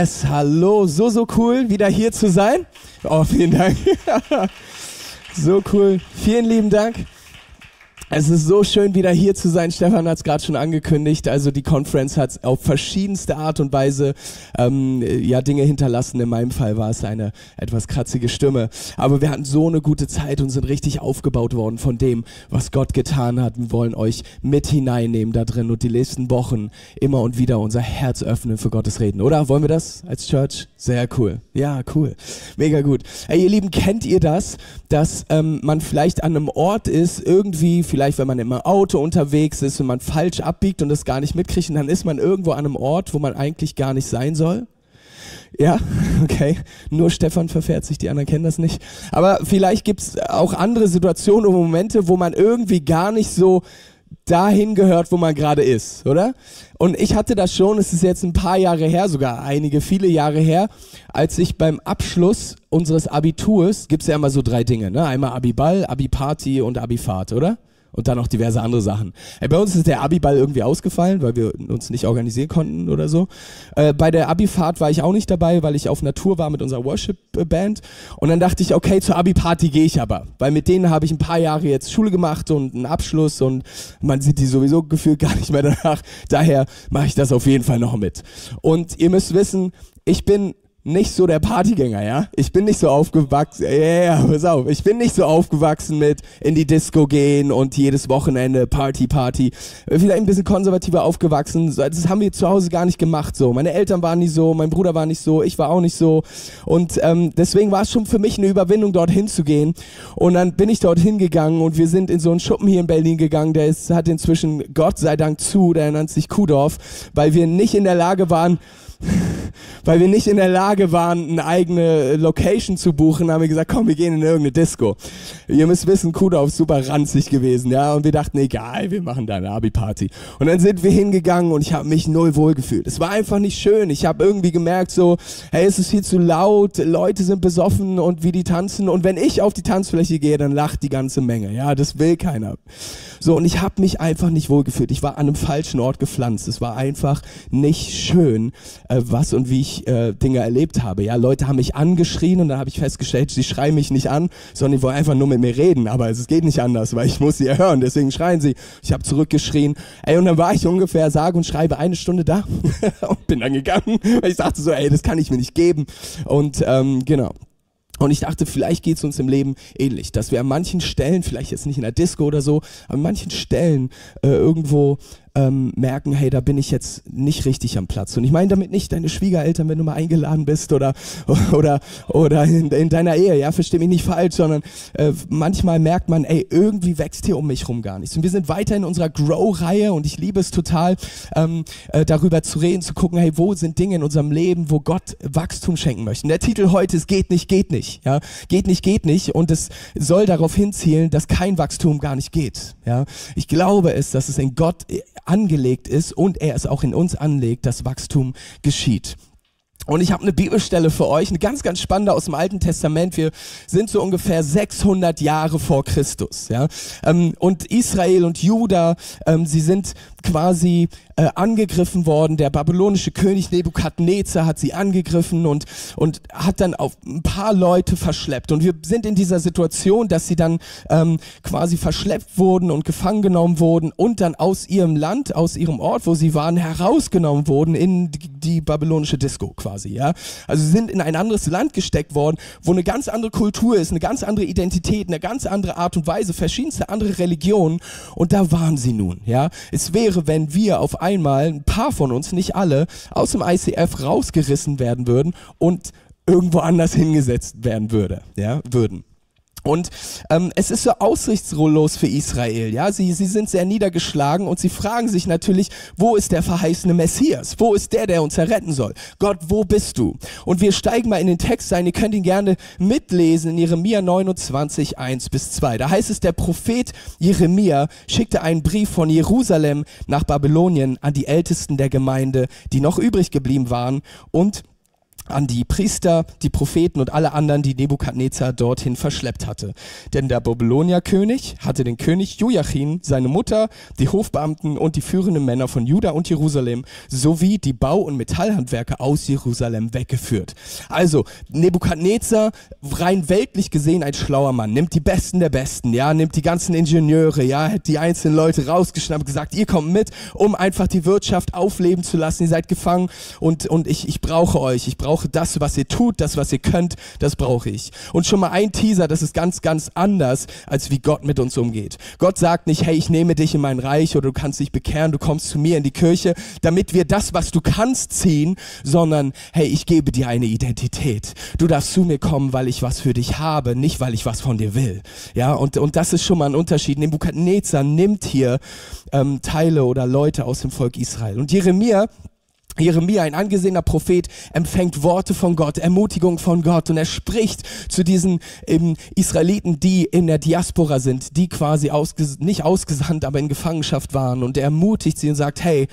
Yes, hallo, so, so cool, wieder hier zu sein. Oh, vielen Dank. so cool. Vielen lieben Dank. Es ist so schön, wieder hier zu sein. Stefan hat es gerade schon angekündigt. Also die Conference hat auf verschiedenste Art und Weise ähm, ja Dinge hinterlassen. In meinem Fall war es eine etwas kratzige Stimme. Aber wir hatten so eine gute Zeit und sind richtig aufgebaut worden von dem, was Gott getan hat. Wir wollen euch mit hineinnehmen da drin und die nächsten Wochen immer und wieder unser Herz öffnen für Gottes Reden. Oder wollen wir das als Church? Sehr cool. Ja, cool. Mega gut. Hey, ihr Lieben, kennt ihr das, dass ähm, man vielleicht an einem Ort ist, irgendwie vielleicht vielleicht, wenn man im Auto unterwegs ist und man falsch abbiegt und das gar nicht mitkriegt, und dann ist man irgendwo an einem Ort, wo man eigentlich gar nicht sein soll. Ja, okay. Nur Stefan verfährt sich, die anderen kennen das nicht. Aber vielleicht gibt es auch andere Situationen und Momente, wo man irgendwie gar nicht so dahin gehört, wo man gerade ist, oder? Und ich hatte das schon, es ist jetzt ein paar Jahre her, sogar einige, viele Jahre her, als ich beim Abschluss unseres Abiturs, gibt es ja immer so drei Dinge, ne? Einmal Abiball, Abi-Party und Abifahrt, oder? Und dann noch diverse andere Sachen. Äh, bei uns ist der Abiball irgendwie ausgefallen, weil wir uns nicht organisieren konnten oder so. Äh, bei der Abifahrt war ich auch nicht dabei, weil ich auf Natur war mit unserer Worship-Band. Und dann dachte ich, okay, zur Abi-Party gehe ich aber, weil mit denen habe ich ein paar Jahre jetzt Schule gemacht und einen Abschluss und man sieht die sowieso gefühlt gar nicht mehr danach. Daher mache ich das auf jeden Fall noch mit. Und ihr müsst wissen, ich bin nicht so der Partygänger, ja. Ich bin nicht so aufgewachsen, ja, yeah, pass auf, ich bin nicht so aufgewachsen mit in die Disco gehen und jedes Wochenende Party, Party. Vielleicht ein bisschen konservativer aufgewachsen, das haben wir zu Hause gar nicht gemacht so. Meine Eltern waren nicht so, mein Bruder war nicht so, ich war auch nicht so und ähm, deswegen war es schon für mich eine Überwindung, dorthin zu gehen und dann bin ich dorthin gegangen und wir sind in so einen Schuppen hier in Berlin gegangen, der ist, hat inzwischen Gott sei Dank zu, der nennt sich Kudorf, weil wir nicht in der Lage waren, weil wir nicht in der Lage waren, eine eigene Location zu buchen, haben wir gesagt, komm, wir gehen in irgendeine Disco. Ihr müsst wissen, Kudorf ist super ranzig gewesen, ja, und wir dachten, egal, wir machen da eine Abi-Party. Und dann sind wir hingegangen und ich habe mich null wohl gefühlt. Es war einfach nicht schön. Ich habe irgendwie gemerkt so, hey, es ist viel zu laut, Leute sind besoffen und wie die tanzen und wenn ich auf die Tanzfläche gehe, dann lacht die ganze Menge. Ja, das will keiner. So, und ich habe mich einfach nicht wohl gefühlt. Ich war an einem falschen Ort gepflanzt. Es war einfach nicht schön, äh, was und wie ich äh, Dinge erlebt habe. Ja, Leute haben mich angeschrien und dann habe ich festgestellt, sie schreien mich nicht an, sondern die wollen einfach nur mit mir reden. Aber es geht nicht anders, weil ich muss sie hören. Deswegen schreien sie. Ich habe zurückgeschrien. Ey, und dann war ich ungefähr sage und schreibe eine Stunde da und bin dann gegangen, weil ich dachte so, ey, das kann ich mir nicht geben. Und ähm, genau. Und ich dachte, vielleicht geht es uns im Leben ähnlich, dass wir an manchen Stellen, vielleicht jetzt nicht in der Disco oder so, an manchen Stellen äh, irgendwo ähm, merken, hey, da bin ich jetzt nicht richtig am Platz. Und ich meine damit nicht deine Schwiegereltern, wenn du mal eingeladen bist oder oder oder in, in deiner Ehe, ja, versteh mich nicht falsch, sondern äh, manchmal merkt man, ey, irgendwie wächst hier um mich rum gar nichts. Und wir sind weiter in unserer Grow-Reihe und ich liebe es total, ähm, äh, darüber zu reden, zu gucken, hey, wo sind Dinge in unserem Leben, wo Gott Wachstum schenken möchte. Und der Titel heute ist geht nicht, geht nicht, ja, geht nicht, geht nicht und es soll darauf hinzielen, dass kein Wachstum gar nicht geht, ja. Ich glaube es, dass es in Gott angelegt ist und er es auch in uns anlegt, dass Wachstum geschieht. Und ich habe eine Bibelstelle für euch, eine ganz, ganz spannende aus dem Alten Testament. Wir sind so ungefähr 600 Jahre vor Christus. Ja? Ähm, und Israel und Juda, ähm, sie sind quasi äh, angegriffen worden. Der babylonische König Nebukadnezar hat sie angegriffen und, und hat dann auf ein paar Leute verschleppt. Und wir sind in dieser Situation, dass sie dann ähm, quasi verschleppt wurden und gefangen genommen wurden und dann aus ihrem Land, aus ihrem Ort, wo sie waren, herausgenommen wurden in die, die babylonische Disco quasi. Ja? Also sie sind in ein anderes Land gesteckt worden, wo eine ganz andere Kultur ist, eine ganz andere Identität, eine ganz andere Art und Weise, verschiedenste andere Religionen. Und da waren sie nun. Ja? Es wäre, wenn wir auf einmal, ein paar von uns, nicht alle, aus dem ICF rausgerissen werden würden und irgendwo anders hingesetzt werden würde, ja, würden. Und ähm, es ist so aussichtslos für Israel, ja. Sie, sie sind sehr niedergeschlagen und sie fragen sich natürlich, wo ist der verheißene Messias? Wo ist der, der uns erretten soll? Gott, wo bist du? Und wir steigen mal in den Text ein. Ihr könnt ihn gerne mitlesen in Jeremia 29, 1 bis 2. Da heißt es, der Prophet Jeremia schickte einen Brief von Jerusalem nach Babylonien an die Ältesten der Gemeinde, die noch übrig geblieben waren und an die Priester, die Propheten und alle anderen, die Nebukadnezar dorthin verschleppt hatte. Denn der Babylonierkönig hatte den König Joachim, seine Mutter, die Hofbeamten und die führenden Männer von Juda und Jerusalem sowie die Bau- und Metallhandwerker aus Jerusalem weggeführt. Also Nebukadnezar, rein weltlich gesehen ein schlauer Mann, nimmt die Besten der Besten, ja, nimmt die ganzen Ingenieure, ja, hat die einzelnen Leute rausgeschnappt, gesagt, ihr kommt mit, um einfach die Wirtschaft aufleben zu lassen, ihr seid gefangen und, und ich, ich brauche euch, ich brauche brauche das, was ihr tut, das, was ihr könnt, das brauche ich. Und schon mal ein Teaser, das ist ganz, ganz anders, als wie Gott mit uns umgeht. Gott sagt nicht, hey, ich nehme dich in mein Reich oder du kannst dich bekehren, du kommst zu mir in die Kirche, damit wir das, was du kannst, ziehen, sondern, hey, ich gebe dir eine Identität. Du darfst zu mir kommen, weil ich was für dich habe, nicht weil ich was von dir will. Ja, und, und das ist schon mal ein Unterschied. Nebukadnezar nimmt hier ähm, Teile oder Leute aus dem Volk Israel. Und Jeremia Jeremia, ein angesehener Prophet, empfängt Worte von Gott, Ermutigung von Gott und er spricht zu diesen ähm, Israeliten, die in der Diaspora sind, die quasi ausges nicht ausgesandt, aber in Gefangenschaft waren und er ermutigt sie und sagt, hey,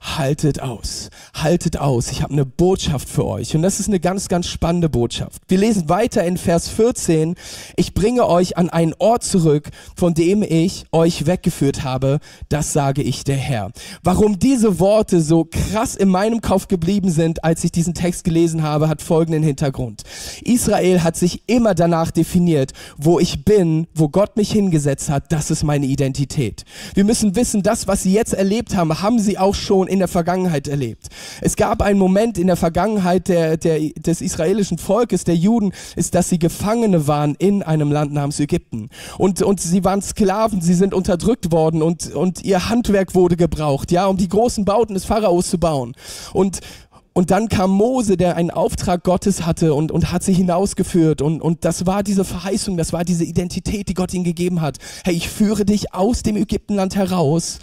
haltet aus, haltet aus, ich habe eine Botschaft für euch. Und das ist eine ganz, ganz spannende Botschaft. Wir lesen weiter in Vers 14, ich bringe euch an einen Ort zurück, von dem ich euch weggeführt habe, das sage ich der Herr. Warum diese Worte so krass in meinem Kopf geblieben sind, als ich diesen Text gelesen habe, hat folgenden Hintergrund. Israel hat sich immer danach definiert, wo ich bin, wo Gott mich hingesetzt hat, das ist meine Identität. Wir müssen wissen, das, was sie jetzt erlebt haben, haben sie auch schon in der Vergangenheit erlebt. Es gab einen Moment in der Vergangenheit der, der, des israelischen Volkes, der Juden, ist, dass sie Gefangene waren in einem Land namens Ägypten. Und, und sie waren Sklaven, sie sind unterdrückt worden und, und ihr Handwerk wurde gebraucht, ja, um die großen Bauten des Pharaos zu bauen. Und, und dann kam Mose, der einen Auftrag Gottes hatte und, und hat sie hinausgeführt. Und, und das war diese Verheißung, das war diese Identität, die Gott ihm gegeben hat. Hey, ich führe dich aus dem Ägyptenland heraus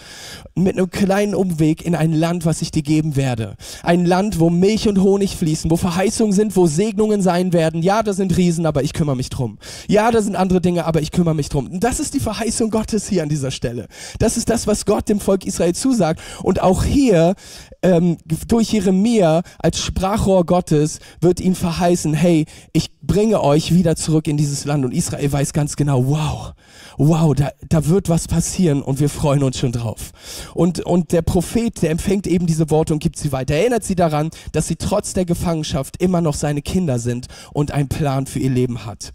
mit einem kleinen Umweg in ein Land, was ich dir geben werde. Ein Land, wo Milch und Honig fließen, wo Verheißungen sind, wo Segnungen sein werden. Ja, da sind Riesen, aber ich kümmere mich drum. Ja, da sind andere Dinge, aber ich kümmere mich drum. Und das ist die Verheißung Gottes hier an dieser Stelle. Das ist das, was Gott dem Volk Israel zusagt. Und auch hier ähm, durch Jeremia als Sprachrohr Gottes wird ihnen verheißen, hey, ich bringe euch wieder zurück in dieses Land. Und Israel weiß ganz genau, wow, wow, da, da wird was passieren und wir freuen uns schon drauf. Und, und der Prophet, der empfängt eben diese Worte und gibt sie weiter. Erinnert sie daran, dass sie trotz der Gefangenschaft immer noch seine Kinder sind und einen Plan für ihr Leben hat.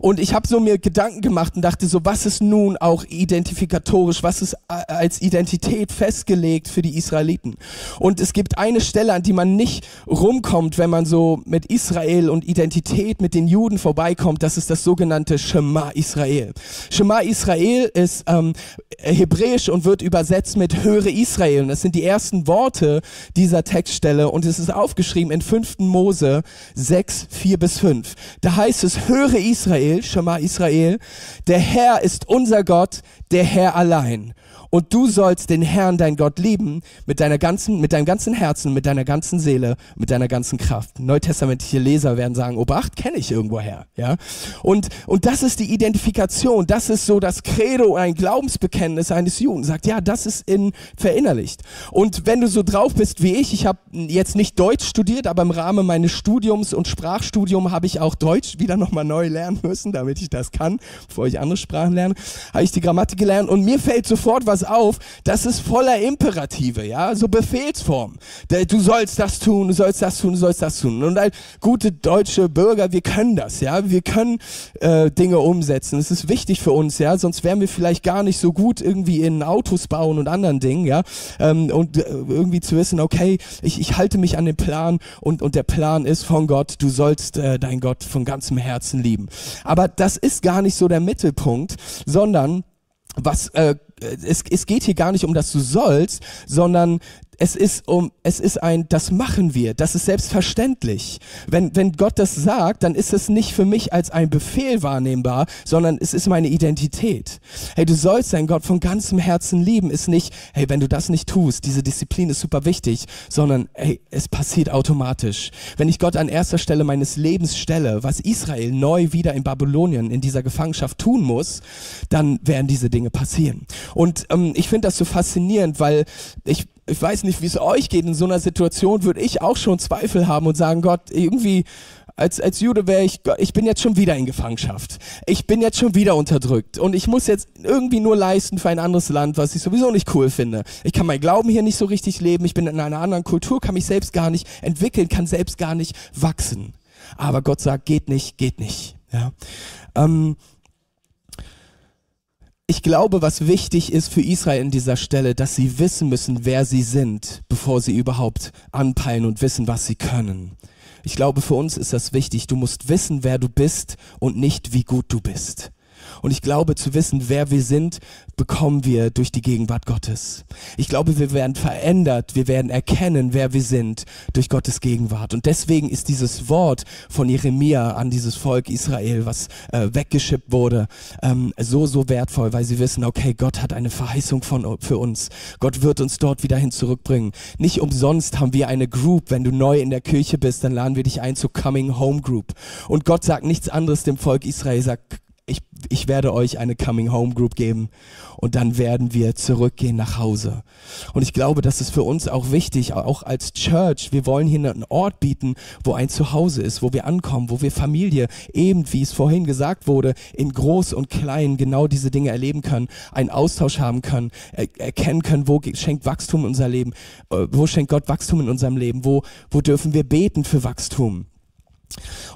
Und ich habe so mir Gedanken gemacht und dachte so, was ist nun auch identifikatorisch, was ist als Identität festgelegt für die Israeliten? Und es gibt eine Stelle, an die man nicht rumkommt, wenn man so mit Israel und Identität mit den Juden vorbeikommt, das ist das sogenannte Shema Israel. Shema Israel ist ähm, hebräisch und wird übersetzt mit Höre Israel. Und das sind die ersten Worte dieser Textstelle und es ist aufgeschrieben in 5. Mose 6, 4 bis 5. Da heißt es, Höre Israel, Shema Israel, der Herr ist unser Gott, der Herr allein. Und du sollst den Herrn, dein Gott, lieben mit deiner ganzen, mit deinem ganzen Herzen, mit deiner ganzen Seele, mit deiner ganzen Kraft. Neutestamentliche Leser werden sagen, Obacht, kenne ich irgendwoher, ja. Und, und das ist die Identifikation. Das ist so das Credo, ein Glaubensbekenntnis eines Juden. Sagt, ja, das ist in, verinnerlicht. Und wenn du so drauf bist wie ich, ich habe jetzt nicht Deutsch studiert, aber im Rahmen meines Studiums und Sprachstudium habe ich auch Deutsch wieder nochmal neu lernen müssen, damit ich das kann, bevor ich andere Sprachen lerne, habe ich die Grammatik gelernt und mir fällt sofort was auf, das ist voller Imperative, ja, so Befehlsform. Du sollst das tun, du sollst das tun, du sollst das tun. Und als gute deutsche Bürger, wir können das, ja, wir können äh, Dinge umsetzen. Es ist wichtig für uns, ja, sonst wären wir vielleicht gar nicht so gut irgendwie in Autos bauen und anderen Dingen, ja, ähm, und äh, irgendwie zu wissen, okay, ich, ich halte mich an den Plan und, und der Plan ist von Gott, du sollst äh, dein Gott von ganzem Herzen lieben. Aber das ist gar nicht so der Mittelpunkt, sondern was äh, es, es geht hier gar nicht um das du sollst, sondern es ist um, es ist ein, das machen wir, das ist selbstverständlich. Wenn, wenn Gott das sagt, dann ist es nicht für mich als ein Befehl wahrnehmbar, sondern es ist meine Identität. Hey, du sollst deinen Gott von ganzem Herzen lieben, ist nicht, hey, wenn du das nicht tust, diese Disziplin ist super wichtig, sondern, hey, es passiert automatisch. Wenn ich Gott an erster Stelle meines Lebens stelle, was Israel neu wieder in Babylonien in dieser Gefangenschaft tun muss, dann werden diese Dinge passieren. Und ähm, ich finde das so faszinierend, weil ich ich weiß nicht, wie es euch geht. In so einer Situation würde ich auch schon Zweifel haben und sagen, Gott, irgendwie als, als Jude wäre ich, ich bin jetzt schon wieder in Gefangenschaft. Ich bin jetzt schon wieder unterdrückt. Und ich muss jetzt irgendwie nur leisten für ein anderes Land, was ich sowieso nicht cool finde. Ich kann mein Glauben hier nicht so richtig leben. Ich bin in einer anderen Kultur, kann mich selbst gar nicht entwickeln, kann selbst gar nicht wachsen. Aber Gott sagt, geht nicht, geht nicht. Ja. Ähm, ich glaube, was wichtig ist für Israel in dieser Stelle, dass sie wissen müssen, wer sie sind, bevor sie überhaupt anpeilen und wissen, was sie können. Ich glaube, für uns ist das wichtig. Du musst wissen, wer du bist und nicht, wie gut du bist. Und ich glaube, zu wissen, wer wir sind, bekommen wir durch die Gegenwart Gottes. Ich glaube, wir werden verändert, wir werden erkennen, wer wir sind durch Gottes Gegenwart. Und deswegen ist dieses Wort von Jeremia an dieses Volk Israel, was äh, weggeschippt wurde, ähm, so, so wertvoll, weil sie wissen, okay, Gott hat eine Verheißung von, für uns. Gott wird uns dort wieder hin zurückbringen. Nicht umsonst haben wir eine Group. Wenn du neu in der Kirche bist, dann laden wir dich ein zur Coming Home Group. Und Gott sagt nichts anderes dem Volk Israel, sagt, ich, werde euch eine Coming Home Group geben und dann werden wir zurückgehen nach Hause. Und ich glaube, das ist für uns auch wichtig, auch als Church. Wir wollen hier einen Ort bieten, wo ein Zuhause ist, wo wir ankommen, wo wir Familie, eben wie es vorhin gesagt wurde, in groß und klein genau diese Dinge erleben können, einen Austausch haben können, erkennen können, wo schenkt Wachstum in unser Leben, äh, wo schenkt Gott Wachstum in unserem Leben, wo, wo dürfen wir beten für Wachstum.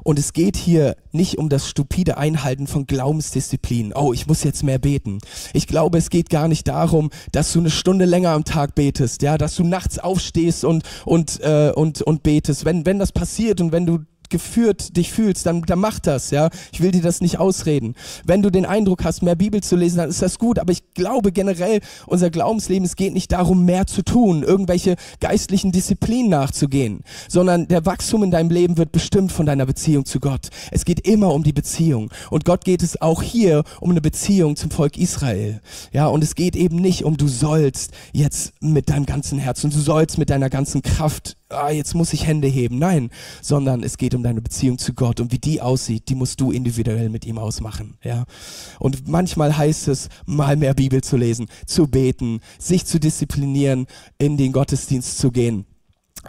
Und es geht hier nicht um das stupide Einhalten von Glaubensdisziplinen. Oh, ich muss jetzt mehr beten. Ich glaube, es geht gar nicht darum, dass du eine Stunde länger am Tag betest, ja, dass du nachts aufstehst und und äh, und und betest. Wenn wenn das passiert und wenn du geführt dich fühlst, dann, dann mach das, ja. Ich will dir das nicht ausreden. Wenn du den Eindruck hast, mehr Bibel zu lesen, dann ist das gut. Aber ich glaube generell, unser Glaubensleben, es geht nicht darum, mehr zu tun, irgendwelche geistlichen Disziplinen nachzugehen, sondern der Wachstum in deinem Leben wird bestimmt von deiner Beziehung zu Gott. Es geht immer um die Beziehung. Und Gott geht es auch hier um eine Beziehung zum Volk Israel. Ja, und es geht eben nicht um, du sollst jetzt mit deinem ganzen Herzen, du sollst mit deiner ganzen Kraft ah, jetzt muss ich Hände heben. Nein, sondern es geht um deine Beziehung zu Gott und wie die aussieht, die musst du individuell mit ihm ausmachen. Ja? Und manchmal heißt es, mal mehr Bibel zu lesen, zu beten, sich zu disziplinieren, in den Gottesdienst zu gehen.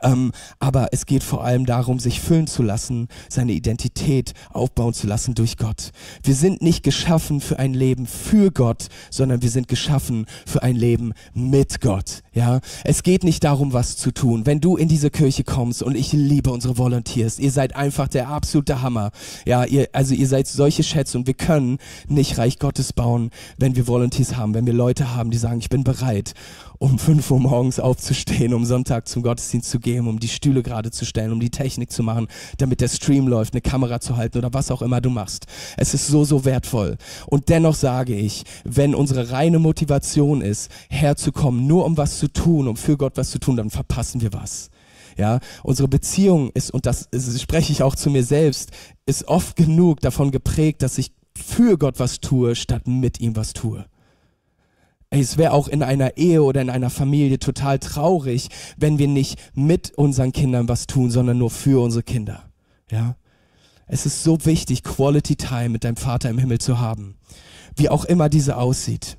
Ähm, aber es geht vor allem darum, sich füllen zu lassen, seine Identität aufbauen zu lassen durch Gott. Wir sind nicht geschaffen für ein Leben für Gott, sondern wir sind geschaffen für ein Leben mit Gott. Ja, es geht nicht darum, was zu tun. Wenn du in diese Kirche kommst und ich liebe unsere Volunteers, ihr seid einfach der absolute Hammer. Ja, ihr, also ihr seid solche Schätze und wir können nicht Reich Gottes bauen, wenn wir Volunteers haben, wenn wir Leute haben, die sagen, ich bin bereit um 5 Uhr morgens aufzustehen, um Sonntag zum Gottesdienst zu gehen, um die Stühle gerade zu stellen, um die Technik zu machen, damit der Stream läuft, eine Kamera zu halten oder was auch immer du machst. Es ist so, so wertvoll. Und dennoch sage ich, wenn unsere reine Motivation ist, herzukommen, nur um was zu tun, um für Gott was zu tun, dann verpassen wir was. Ja, unsere Beziehung ist, und das, das spreche ich auch zu mir selbst, ist oft genug davon geprägt, dass ich für Gott was tue, statt mit ihm was tue. Ey, es wäre auch in einer Ehe oder in einer Familie total traurig, wenn wir nicht mit unseren Kindern was tun, sondern nur für unsere Kinder. Ja? Es ist so wichtig, Quality Time mit deinem Vater im Himmel zu haben. Wie auch immer diese aussieht.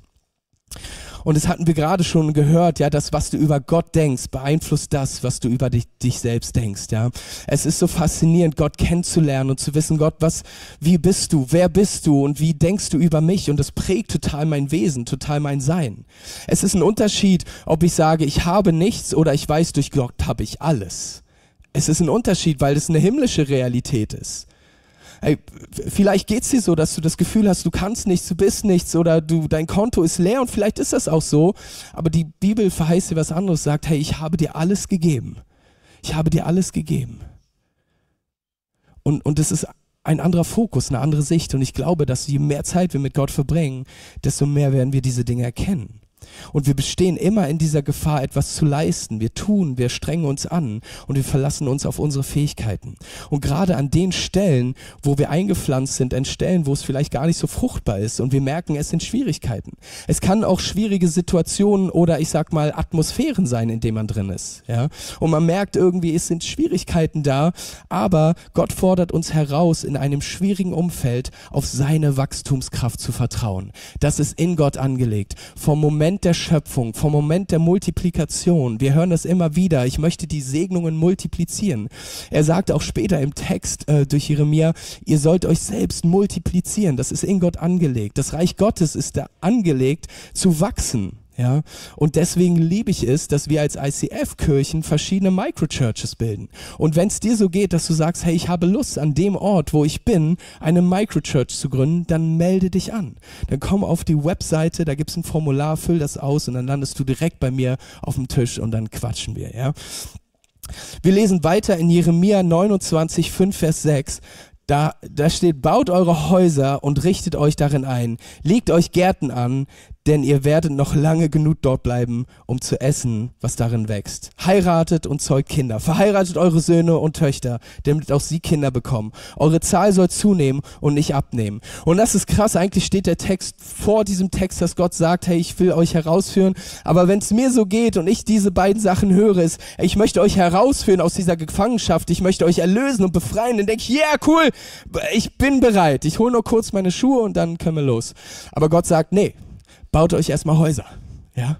Und das hatten wir gerade schon gehört, ja, das, was du über Gott denkst, beeinflusst das, was du über dich, dich selbst denkst, ja. Es ist so faszinierend, Gott kennenzulernen und zu wissen, Gott, was, wie bist du, wer bist du und wie denkst du über mich? Und das prägt total mein Wesen, total mein Sein. Es ist ein Unterschied, ob ich sage, ich habe nichts oder ich weiß, durch Gott habe ich alles. Es ist ein Unterschied, weil es eine himmlische Realität ist. Ey, vielleicht geht's dir so, dass du das Gefühl hast, du kannst nichts, du bist nichts oder du, dein Konto ist leer und vielleicht ist das auch so, aber die Bibel verheißt dir was anderes, sagt, hey, ich habe dir alles gegeben. Ich habe dir alles gegeben. Und, und das ist ein anderer Fokus, eine andere Sicht. Und ich glaube, dass je mehr Zeit wir mit Gott verbringen, desto mehr werden wir diese Dinge erkennen. Und wir bestehen immer in dieser Gefahr, etwas zu leisten. Wir tun, wir strengen uns an und wir verlassen uns auf unsere Fähigkeiten. Und gerade an den Stellen, wo wir eingepflanzt sind, an Stellen, wo es vielleicht gar nicht so fruchtbar ist und wir merken, es sind Schwierigkeiten. Es kann auch schwierige Situationen oder ich sag mal Atmosphären sein, in denen man drin ist. Ja? Und man merkt irgendwie, es sind Schwierigkeiten da, aber Gott fordert uns heraus, in einem schwierigen Umfeld auf seine Wachstumskraft zu vertrauen. Das ist in Gott angelegt. Vom Moment der Schöpfung, vom Moment der Multiplikation. Wir hören das immer wieder. Ich möchte die Segnungen multiplizieren. Er sagt auch später im Text äh, durch Jeremia, ihr sollt euch selbst multiplizieren. Das ist in Gott angelegt. Das Reich Gottes ist da angelegt zu wachsen. Ja, und deswegen liebe ich es, dass wir als ICF-Kirchen verschiedene Microchurches bilden. Und wenn es dir so geht, dass du sagst, hey, ich habe Lust an dem Ort, wo ich bin, eine Microchurch zu gründen, dann melde dich an. Dann komm auf die Webseite, da gibt es ein Formular, füll das aus und dann landest du direkt bei mir auf dem Tisch und dann quatschen wir, ja. Wir lesen weiter in Jeremia 29, 5, Vers 6. Da, da steht, baut eure Häuser und richtet euch darin ein, legt euch Gärten an, denn ihr werdet noch lange genug dort bleiben, um zu essen, was darin wächst. Heiratet und zeugt Kinder. Verheiratet eure Söhne und Töchter, damit auch sie Kinder bekommen. Eure Zahl soll zunehmen und nicht abnehmen. Und das ist krass. Eigentlich steht der Text vor diesem Text, dass Gott sagt, hey, ich will euch herausführen. Aber wenn es mir so geht und ich diese beiden Sachen höre, ist, ich möchte euch herausführen aus dieser Gefangenschaft. Ich möchte euch erlösen und befreien. Dann denke ich, yeah, cool. Ich bin bereit. Ich hole nur kurz meine Schuhe und dann können wir los. Aber Gott sagt, nee, baut euch erstmal Häuser. Ja?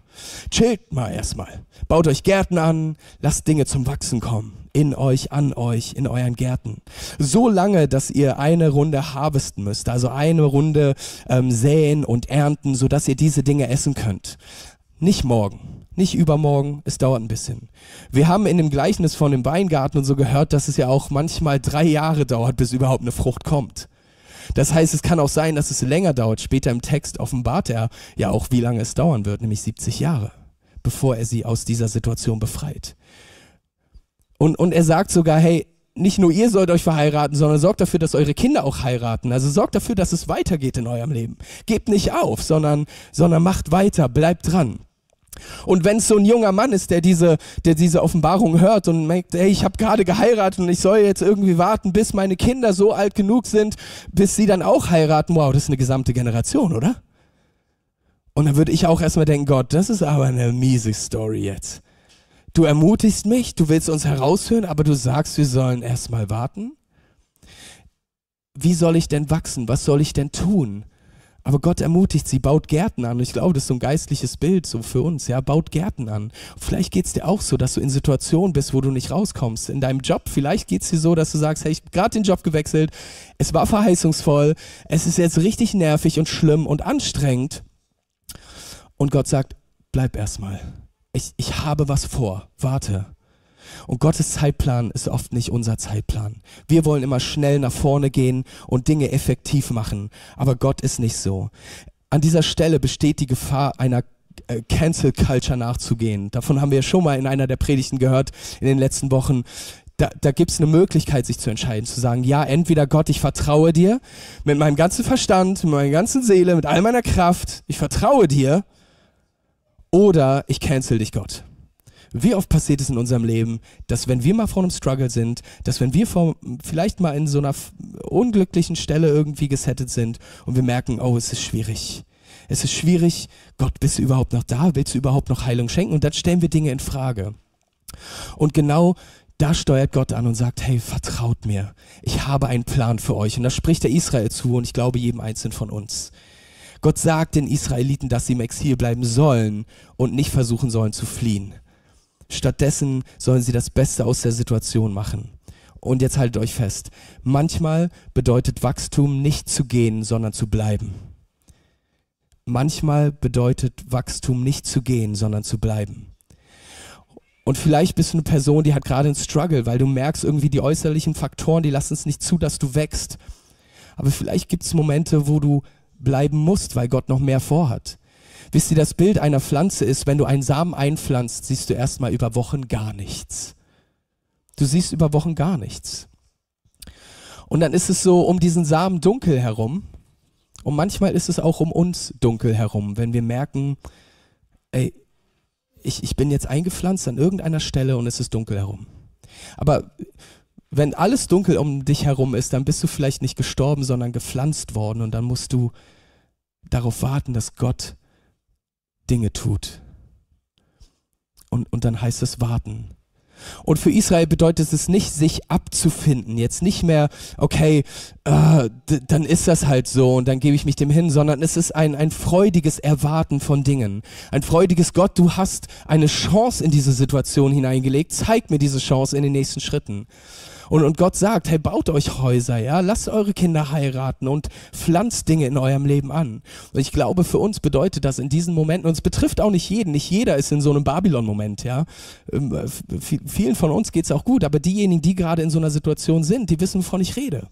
Chillt mal erstmal. Baut euch Gärten an, lasst Dinge zum Wachsen kommen. In euch, an euch, in euren Gärten. So lange, dass ihr eine Runde harvesten müsst, also eine Runde ähm, säen und ernten, sodass ihr diese Dinge essen könnt. Nicht morgen, nicht übermorgen, es dauert ein bisschen. Wir haben in dem Gleichnis von dem Weingarten und so gehört, dass es ja auch manchmal drei Jahre dauert, bis überhaupt eine Frucht kommt. Das heißt, es kann auch sein, dass es länger dauert. Später im Text offenbart er ja auch, wie lange es dauern wird, nämlich 70 Jahre, bevor er sie aus dieser Situation befreit. Und, und er sagt sogar, hey, nicht nur ihr sollt euch verheiraten, sondern sorgt dafür, dass eure Kinder auch heiraten. Also sorgt dafür, dass es weitergeht in eurem Leben. Gebt nicht auf, sondern, sondern macht weiter, bleibt dran. Und wenn es so ein junger Mann ist, der diese, der diese Offenbarung hört und merkt, ey, ich habe gerade geheiratet und ich soll jetzt irgendwie warten, bis meine Kinder so alt genug sind, bis sie dann auch heiraten, wow, das ist eine gesamte Generation, oder? Und dann würde ich auch erstmal denken, Gott, das ist aber eine miese Story jetzt. Du ermutigst mich, du willst uns heraushören, aber du sagst, wir sollen erstmal warten. Wie soll ich denn wachsen? Was soll ich denn tun? Aber Gott ermutigt sie, baut Gärten an. Und ich glaube, das ist so ein geistliches Bild so für uns. Ja, baut Gärten an. vielleicht geht es dir auch so, dass du in Situationen bist, wo du nicht rauskommst. In deinem Job, vielleicht geht es dir so, dass du sagst, hey, ich habe gerade den Job gewechselt. Es war verheißungsvoll. Es ist jetzt richtig nervig und schlimm und anstrengend. Und Gott sagt, bleib erstmal. Ich, ich habe was vor. Warte. Und Gottes Zeitplan ist oft nicht unser Zeitplan. Wir wollen immer schnell nach vorne gehen und Dinge effektiv machen. Aber Gott ist nicht so. An dieser Stelle besteht die Gefahr einer äh, Cancel Culture nachzugehen. Davon haben wir schon mal in einer der Predigten gehört in den letzten Wochen. Da, da gibt es eine Möglichkeit, sich zu entscheiden, zu sagen, ja, entweder Gott, ich vertraue dir mit meinem ganzen Verstand, mit meiner ganzen Seele, mit all meiner Kraft, ich vertraue dir, oder ich cancel dich, Gott. Wie oft passiert es in unserem Leben, dass wenn wir mal vor einem Struggle sind, dass wenn wir vor, vielleicht mal in so einer unglücklichen Stelle irgendwie gesettet sind und wir merken, oh, es ist schwierig. Es ist schwierig, Gott, bist du überhaupt noch da? Willst du überhaupt noch Heilung schenken? Und dann stellen wir Dinge in Frage. Und genau da steuert Gott an und sagt, hey, vertraut mir. Ich habe einen Plan für euch. Und da spricht er Israel zu und ich glaube jedem Einzelnen von uns. Gott sagt den Israeliten, dass sie im Exil bleiben sollen und nicht versuchen sollen zu fliehen. Stattdessen sollen sie das Beste aus der Situation machen. Und jetzt haltet euch fest. Manchmal bedeutet Wachstum nicht zu gehen, sondern zu bleiben. Manchmal bedeutet Wachstum nicht zu gehen, sondern zu bleiben. Und vielleicht bist du eine Person, die hat gerade einen Struggle, weil du merkst irgendwie die äußerlichen Faktoren, die lassen es nicht zu, dass du wächst. Aber vielleicht gibt es Momente, wo du bleiben musst, weil Gott noch mehr vorhat. Wisst ihr, das Bild einer Pflanze ist, wenn du einen Samen einpflanzt, siehst du erstmal über Wochen gar nichts. Du siehst über Wochen gar nichts. Und dann ist es so um diesen Samen dunkel herum. Und manchmal ist es auch um uns dunkel herum, wenn wir merken, ey, ich, ich bin jetzt eingepflanzt an irgendeiner Stelle und es ist dunkel herum. Aber wenn alles dunkel um dich herum ist, dann bist du vielleicht nicht gestorben, sondern gepflanzt worden und dann musst du darauf warten, dass Gott Dinge tut. Und, und dann heißt es warten. Und für Israel bedeutet es nicht, sich abzufinden. Jetzt nicht mehr, okay, äh, dann ist das halt so und dann gebe ich mich dem hin, sondern es ist ein, ein freudiges Erwarten von Dingen. Ein freudiges Gott, du hast eine Chance in diese Situation hineingelegt. Zeig mir diese Chance in den nächsten Schritten. Und, und Gott sagt, hey, baut euch Häuser, ja, lasst eure Kinder heiraten und pflanzt Dinge in eurem Leben an. Und ich glaube, für uns bedeutet das in diesen Momenten, und es betrifft auch nicht jeden, nicht jeder ist in so einem Babylon-Moment, ja. Ähm, vielen von uns geht es auch gut, aber diejenigen, die gerade in so einer Situation sind, die wissen, wovon ich rede.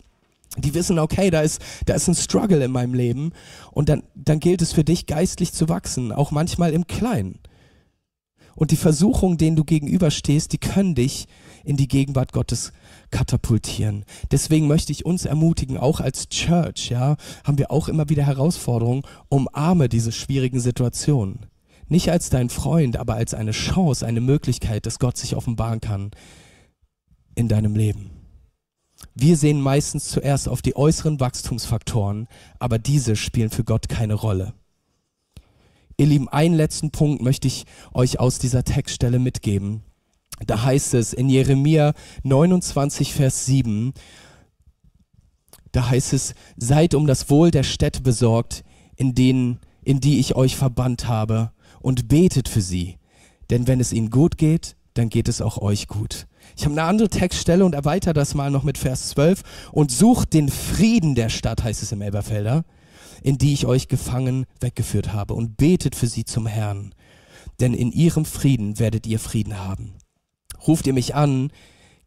Die wissen, okay, da ist, da ist ein Struggle in meinem Leben und dann, dann gilt es für dich, geistlich zu wachsen, auch manchmal im Kleinen. Und die Versuchungen, denen du gegenüberstehst, die können dich in die Gegenwart Gottes katapultieren. Deswegen möchte ich uns ermutigen, auch als Church, ja, haben wir auch immer wieder Herausforderungen, umarme diese schwierigen Situationen. Nicht als dein Freund, aber als eine Chance, eine Möglichkeit, dass Gott sich offenbaren kann in deinem Leben. Wir sehen meistens zuerst auf die äußeren Wachstumsfaktoren, aber diese spielen für Gott keine Rolle. Ihr Lieben, einen letzten Punkt möchte ich euch aus dieser Textstelle mitgeben. Da heißt es in Jeremia 29, Vers 7, da heißt es, seid um das Wohl der Städte besorgt, in, denen, in die ich euch verbannt habe, und betet für sie. Denn wenn es ihnen gut geht, dann geht es auch euch gut. Ich habe eine andere Textstelle und erweitere das mal noch mit Vers 12. Und sucht den Frieden der Stadt, heißt es im Elberfelder, in die ich euch gefangen weggeführt habe, und betet für sie zum Herrn. Denn in ihrem Frieden werdet ihr Frieden haben. Ruft ihr mich an,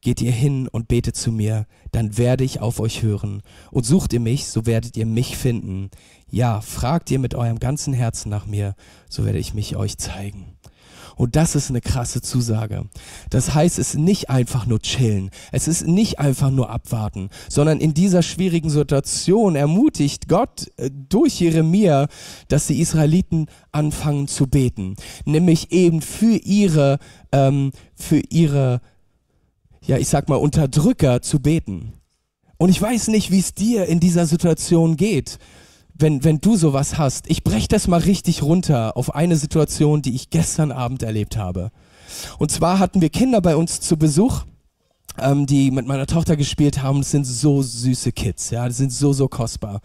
geht ihr hin und betet zu mir, dann werde ich auf euch hören. Und sucht ihr mich, so werdet ihr mich finden. Ja, fragt ihr mit eurem ganzen Herzen nach mir, so werde ich mich euch zeigen. Und das ist eine krasse Zusage. Das heißt, es ist nicht einfach nur chillen. Es ist nicht einfach nur abwarten, sondern in dieser schwierigen Situation ermutigt Gott äh, durch Jeremia, dass die Israeliten anfangen zu beten. Nämlich eben für ihre, ähm, für ihre, ja, ich sag mal, Unterdrücker zu beten. Und ich weiß nicht, wie es dir in dieser Situation geht wenn, wenn du sowas hast, ich breche das mal richtig runter auf eine Situation, die ich gestern Abend erlebt habe. Und zwar hatten wir Kinder bei uns zu Besuch ähm, die mit meiner Tochter gespielt haben. Das sind so süße Kids, ja, das sind so, so kostbar.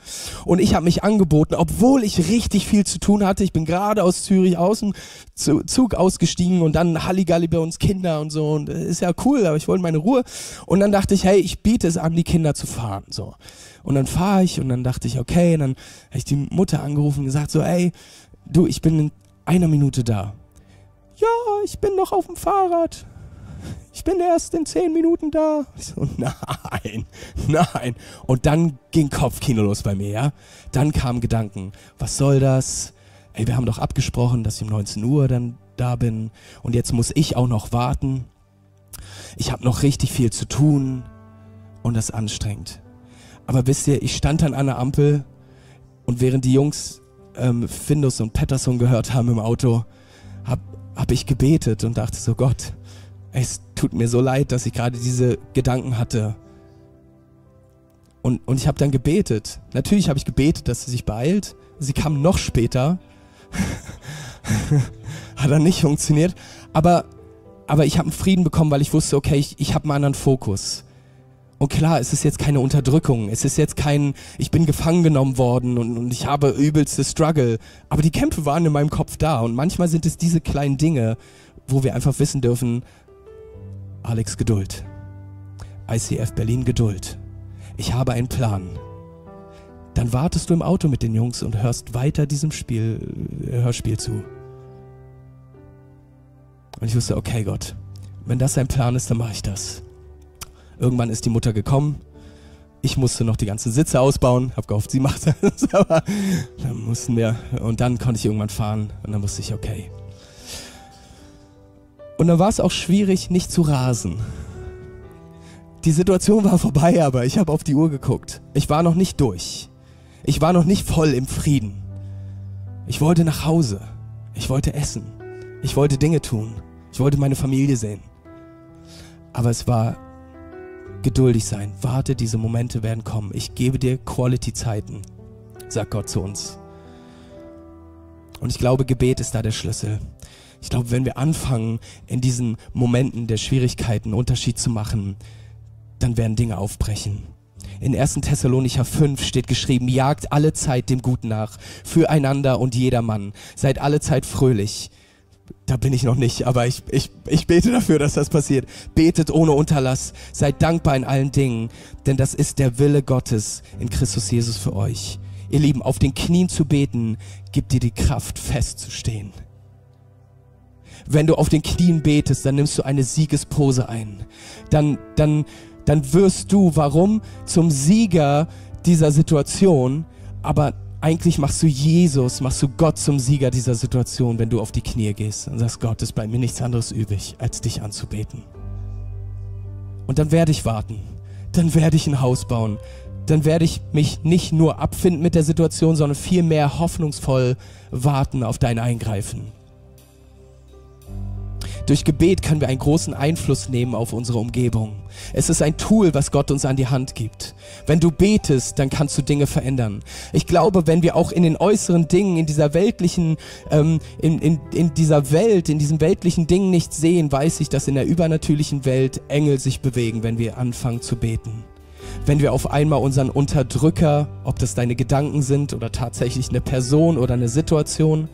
Und ich habe mich angeboten, obwohl ich richtig viel zu tun hatte. Ich bin gerade aus Zürich aus dem Zug ausgestiegen und dann Halligalli bei uns Kinder und so. Und ist ja cool, aber ich wollte meine Ruhe. Und dann dachte ich, hey, ich biete es an, die Kinder zu fahren, so. Und dann fahre ich und dann dachte ich, okay, und dann habe ich die Mutter angerufen und gesagt so, ey, du, ich bin in einer Minute da. Ja, ich bin noch auf dem Fahrrad ich bin erst in zehn Minuten da. Ich so, nein, nein. Und dann ging Kopfkino los bei mir, ja. Dann kamen Gedanken, was soll das? Ey, wir haben doch abgesprochen, dass ich um 19 Uhr dann da bin. Und jetzt muss ich auch noch warten. Ich habe noch richtig viel zu tun. Und das anstrengend. Aber wisst ihr, ich stand dann an der Ampel und während die Jungs ähm, Findus und Patterson gehört haben im Auto, habe hab ich gebetet und dachte so, Gott, es tut mir so leid, dass ich gerade diese Gedanken hatte. Und, und ich habe dann gebetet. Natürlich habe ich gebetet, dass sie sich beeilt. Sie kam noch später. Hat dann nicht funktioniert. Aber, aber ich habe einen Frieden bekommen, weil ich wusste, okay, ich, ich habe einen anderen Fokus. Und klar, es ist jetzt keine Unterdrückung. Es ist jetzt kein, ich bin gefangen genommen worden und, und ich habe übelste Struggle. Aber die Kämpfe waren in meinem Kopf da. Und manchmal sind es diese kleinen Dinge, wo wir einfach wissen dürfen, Alex Geduld. ICF Berlin Geduld. Ich habe einen Plan. Dann wartest du im Auto mit den Jungs und hörst weiter diesem Spiel, äh, Hörspiel zu. Und ich wusste, okay Gott, wenn das dein Plan ist, dann mache ich das. Irgendwann ist die Mutter gekommen. Ich musste noch die ganzen Sitze ausbauen, hab gehofft, sie macht das, aber dann mussten wir und dann konnte ich irgendwann fahren und dann wusste ich, okay, und dann war es auch schwierig, nicht zu rasen. Die Situation war vorbei, aber ich habe auf die Uhr geguckt. Ich war noch nicht durch. Ich war noch nicht voll im Frieden. Ich wollte nach Hause. Ich wollte essen. Ich wollte Dinge tun. Ich wollte meine Familie sehen. Aber es war geduldig sein. Warte, diese Momente werden kommen. Ich gebe dir Quality-Zeiten, sagt Gott zu uns. Und ich glaube, Gebet ist da der Schlüssel. Ich glaube, wenn wir anfangen, in diesen Momenten der Schwierigkeiten einen Unterschied zu machen, dann werden Dinge aufbrechen. In 1. Thessalonicher 5 steht geschrieben, jagt alle Zeit dem Guten nach, füreinander und jedermann. Seid alle Zeit fröhlich. Da bin ich noch nicht, aber ich, ich, ich bete dafür, dass das passiert. Betet ohne Unterlass. Seid dankbar in allen Dingen, denn das ist der Wille Gottes in Christus Jesus für euch. Ihr Lieben, auf den Knien zu beten, gibt dir die Kraft festzustehen. Wenn du auf den Knien betest, dann nimmst du eine Siegespose ein. Dann, dann, dann wirst du, warum, zum Sieger dieser Situation, aber eigentlich machst du Jesus, machst du Gott zum Sieger dieser Situation, wenn du auf die Knie gehst und sagst, Gott, es bleibt mir nichts anderes übrig, als dich anzubeten. Und dann werde ich warten, dann werde ich ein Haus bauen, dann werde ich mich nicht nur abfinden mit der Situation, sondern vielmehr hoffnungsvoll warten auf dein Eingreifen. Durch Gebet können wir einen großen Einfluss nehmen auf unsere Umgebung. Es ist ein Tool, was Gott uns an die Hand gibt. Wenn du betest, dann kannst du Dinge verändern. Ich glaube, wenn wir auch in den äußeren Dingen, in dieser weltlichen, ähm, in, in, in dieser Welt, in diesen weltlichen Dingen nicht sehen, weiß ich, dass in der übernatürlichen Welt Engel sich bewegen, wenn wir anfangen zu beten wenn wir auf einmal unseren Unterdrücker, ob das deine Gedanken sind oder tatsächlich eine Person oder eine Situation,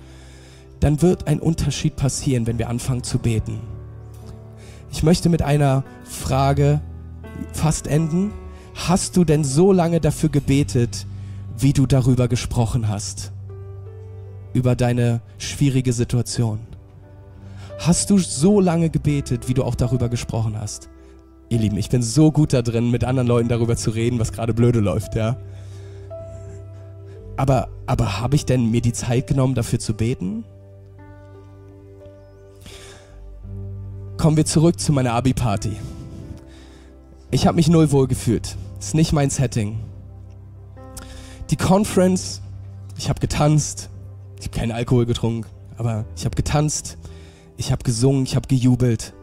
dann wird ein Unterschied passieren, wenn wir anfangen zu beten. Ich möchte mit einer Frage fast enden. Hast du denn so lange dafür gebetet, wie du darüber gesprochen hast? Über deine schwierige Situation? Hast du so lange gebetet, wie du auch darüber gesprochen hast? Ihr Lieben, ich bin so gut da drin, mit anderen Leuten darüber zu reden, was gerade blöde läuft, ja. Aber, aber habe ich denn mir die Zeit genommen, dafür zu beten? Kommen wir zurück zu meiner Abi-Party. Ich habe mich null wohl gefühlt. Ist nicht mein Setting. Die Conference, ich habe getanzt. Ich habe keinen Alkohol getrunken, aber ich habe getanzt. Ich habe gesungen, ich habe gejubelt.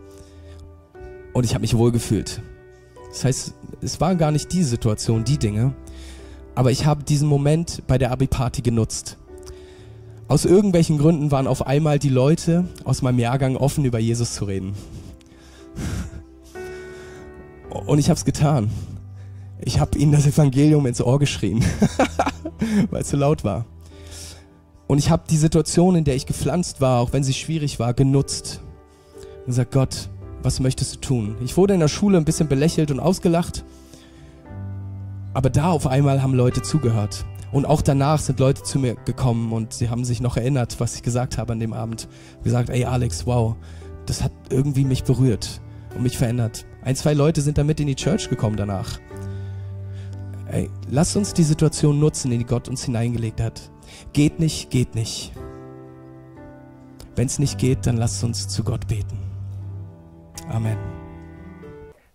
Und ich habe mich wohl gefühlt. Das heißt, es war gar nicht die Situation, die Dinge. Aber ich habe diesen Moment bei der Abi-Party genutzt. Aus irgendwelchen Gründen waren auf einmal die Leute aus meinem Jahrgang offen, über Jesus zu reden. Und ich habe es getan. Ich habe ihnen das Evangelium ins Ohr geschrien, weil es zu laut war. Und ich habe die Situation, in der ich gepflanzt war, auch wenn sie schwierig war, genutzt. Und gesagt, Gott, was möchtest du tun? Ich wurde in der Schule ein bisschen belächelt und ausgelacht. Aber da auf einmal haben Leute zugehört. Und auch danach sind Leute zu mir gekommen und sie haben sich noch erinnert, was ich gesagt habe an dem Abend. Gesagt, ey Alex, wow, das hat irgendwie mich berührt und mich verändert. Ein, zwei Leute sind damit in die Church gekommen danach. Ey, lass uns die Situation nutzen, in die Gott uns hineingelegt hat. Geht nicht, geht nicht. Wenn es nicht geht, dann lasst uns zu Gott beten. Amen.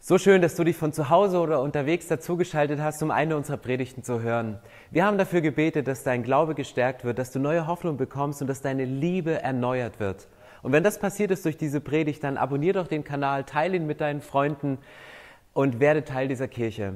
So schön, dass du dich von zu Hause oder unterwegs dazugeschaltet hast, um eine unserer Predigten zu hören. Wir haben dafür gebetet, dass dein Glaube gestärkt wird, dass du neue Hoffnung bekommst und dass deine Liebe erneuert wird. Und wenn das passiert ist durch diese Predigt, dann abonnier doch den Kanal, teile ihn mit deinen Freunden und werde Teil dieser Kirche.